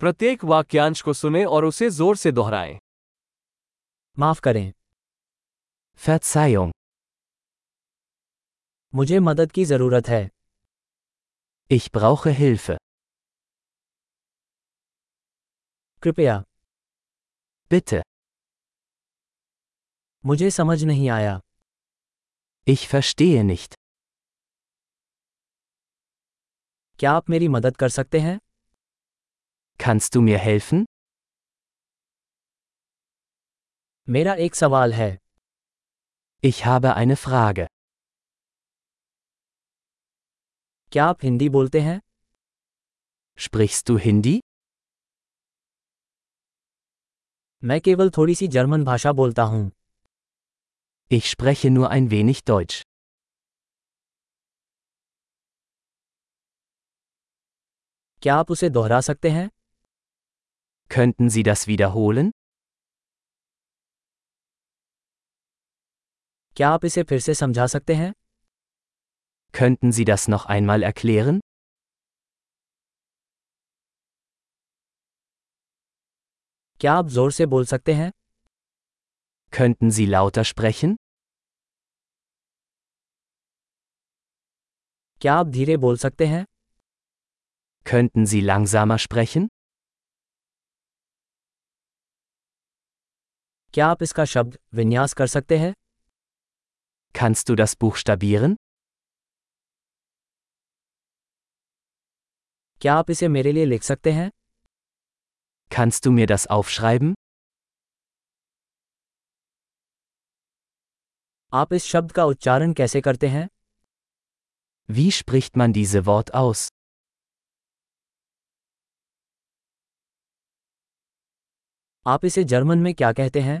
प्रत्येक वाक्यांश को सुने और उसे ज़ोर से दोहराएँ माफ़ करें Verzeihung. मुझे मदद की ज़रूरत है Ich brauche Hilfe. कृपया Bitte. मुझे समझ नहीं आया Ich verstehe nicht. क्या आप मेरी मदद कर सकते हैं Kannst du mir helfen? मेरा एक सवाल है Ich habe eine Frage. क्या आप हिंदी बोलते हैं Sprichst du Hindi? मैं केवल थोड़ी सी जर्मन भाषा बोलता हूँ Ich spreche nur ein wenig Deutsch. क्या आप उसे दोहरा सकते हैं Könnten Sie das wiederholen? क्या आप इसे फिर से समझा सकते हैं Könnten Sie das noch einmal erklären? क्या आप जोर से बोल सकते हैं Könnten Sie lauter sprechen? क्या आप धीरे बोल सकते हैं Könnten Sie langsamer sprechen? क्या आप इसका शब्द विन्यास कर सकते हैं Kannst du das buchstabieren? क्या आप इसे मेरे लिए लिख सकते हैं Kannst du mir das aufschreiben? आप इस शब्द का उच्चारण कैसे करते हैं Wie spricht man diese Wort aus? आप इसे जर्मन में क्या कहते हैं